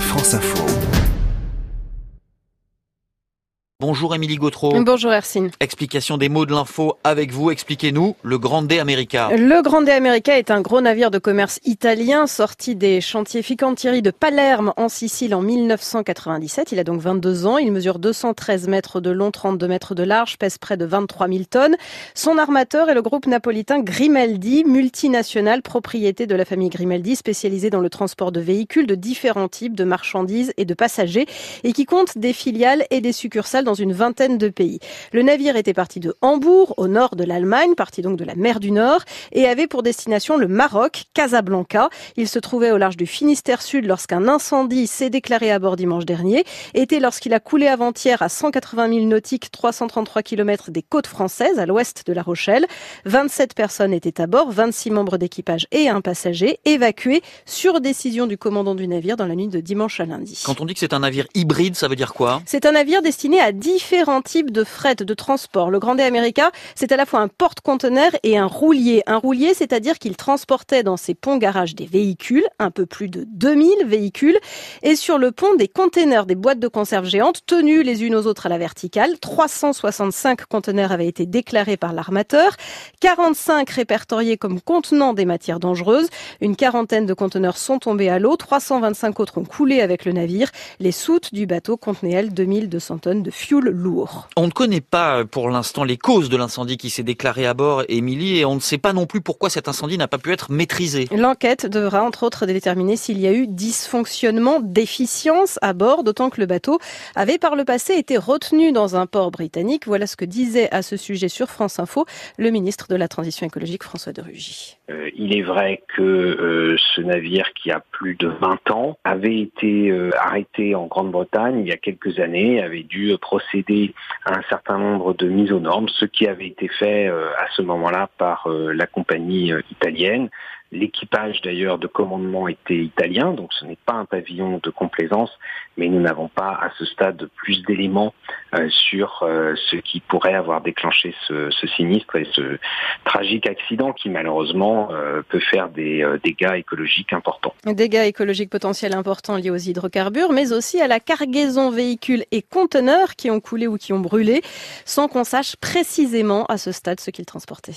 France Info. Bonjour Émilie Gautreau. Bonjour Ercine. Explication des mots de l'info avec vous. Expliquez-nous le Grande America. Le Grande America est un gros navire de commerce italien sorti des chantiers Fincantieri de Palerme en Sicile en 1997. Il a donc 22 ans. Il mesure 213 mètres de long, 32 mètres de large, pèse près de 23 000 tonnes. Son armateur est le groupe napolitain Grimaldi, multinational, propriété de la famille Grimaldi, spécialisée dans le transport de véhicules de différents types de marchandises et de passagers et qui compte des filiales et des succursales dans une vingtaine de pays. Le navire était parti de Hambourg, au nord de l'Allemagne, parti donc de la mer du Nord, et avait pour destination le Maroc, Casablanca. Il se trouvait au large du Finistère Sud lorsqu'un incendie s'est déclaré à bord dimanche dernier. Était lorsqu'il a coulé avant-hier à 180 000 nautiques, 333 km des côtes françaises, à l'ouest de La Rochelle. 27 personnes étaient à bord, 26 membres d'équipage et un passager, évacués sur décision du commandant du navire dans la nuit de dimanche à lundi. Quand on dit que c'est un navire hybride, ça veut dire quoi? C'est un navire destiné à différents types de fret de transport. Le Grande America, c'est à la fois un porte-conteneur et un roulier. Un roulier, c'est-à-dire qu'il transportait dans ses ponts-garages des véhicules, un peu plus de 2000 véhicules, et sur le pont des containers, des boîtes de conserve géantes tenues les unes aux autres à la verticale. 365 conteneurs avaient été déclarés par l'armateur, 45 répertoriés comme contenant des matières dangereuses. Une quarantaine de conteneurs sont tombés à l'eau, 325 autres ont coulé avec le navire. Les soutes du bateau contenaient, elles, 2200 tonnes de lourd. On ne connaît pas euh, pour l'instant les causes de l'incendie qui s'est déclaré à bord, Émilie, et on ne sait pas non plus pourquoi cet incendie n'a pas pu être maîtrisé. L'enquête devra entre autres déterminer s'il y a eu dysfonctionnement, déficience à bord, d'autant que le bateau avait par le passé été retenu dans un port britannique. Voilà ce que disait à ce sujet sur France Info le ministre de la Transition écologique François de Rugy. Euh, il est vrai que euh, ce navire qui a plus de 20 ans avait été arrêté en Grande-Bretagne il y a quelques années, avait dû procéder à un certain nombre de mises aux normes, ce qui avait été fait euh, à ce moment-là par euh, la compagnie euh, italienne. L'équipage d'ailleurs de commandement était italien, donc ce n'est pas un pavillon de complaisance, mais nous n'avons pas à ce stade plus d'éléments sur ce qui pourrait avoir déclenché ce, sinistre et ce tragique accident qui malheureusement peut faire des dégâts écologiques importants. Dégâts écologiques potentiels importants liés aux hydrocarbures, mais aussi à la cargaison véhicules et conteneurs qui ont coulé ou qui ont brûlé, sans qu'on sache précisément à ce stade ce qu'ils transportaient.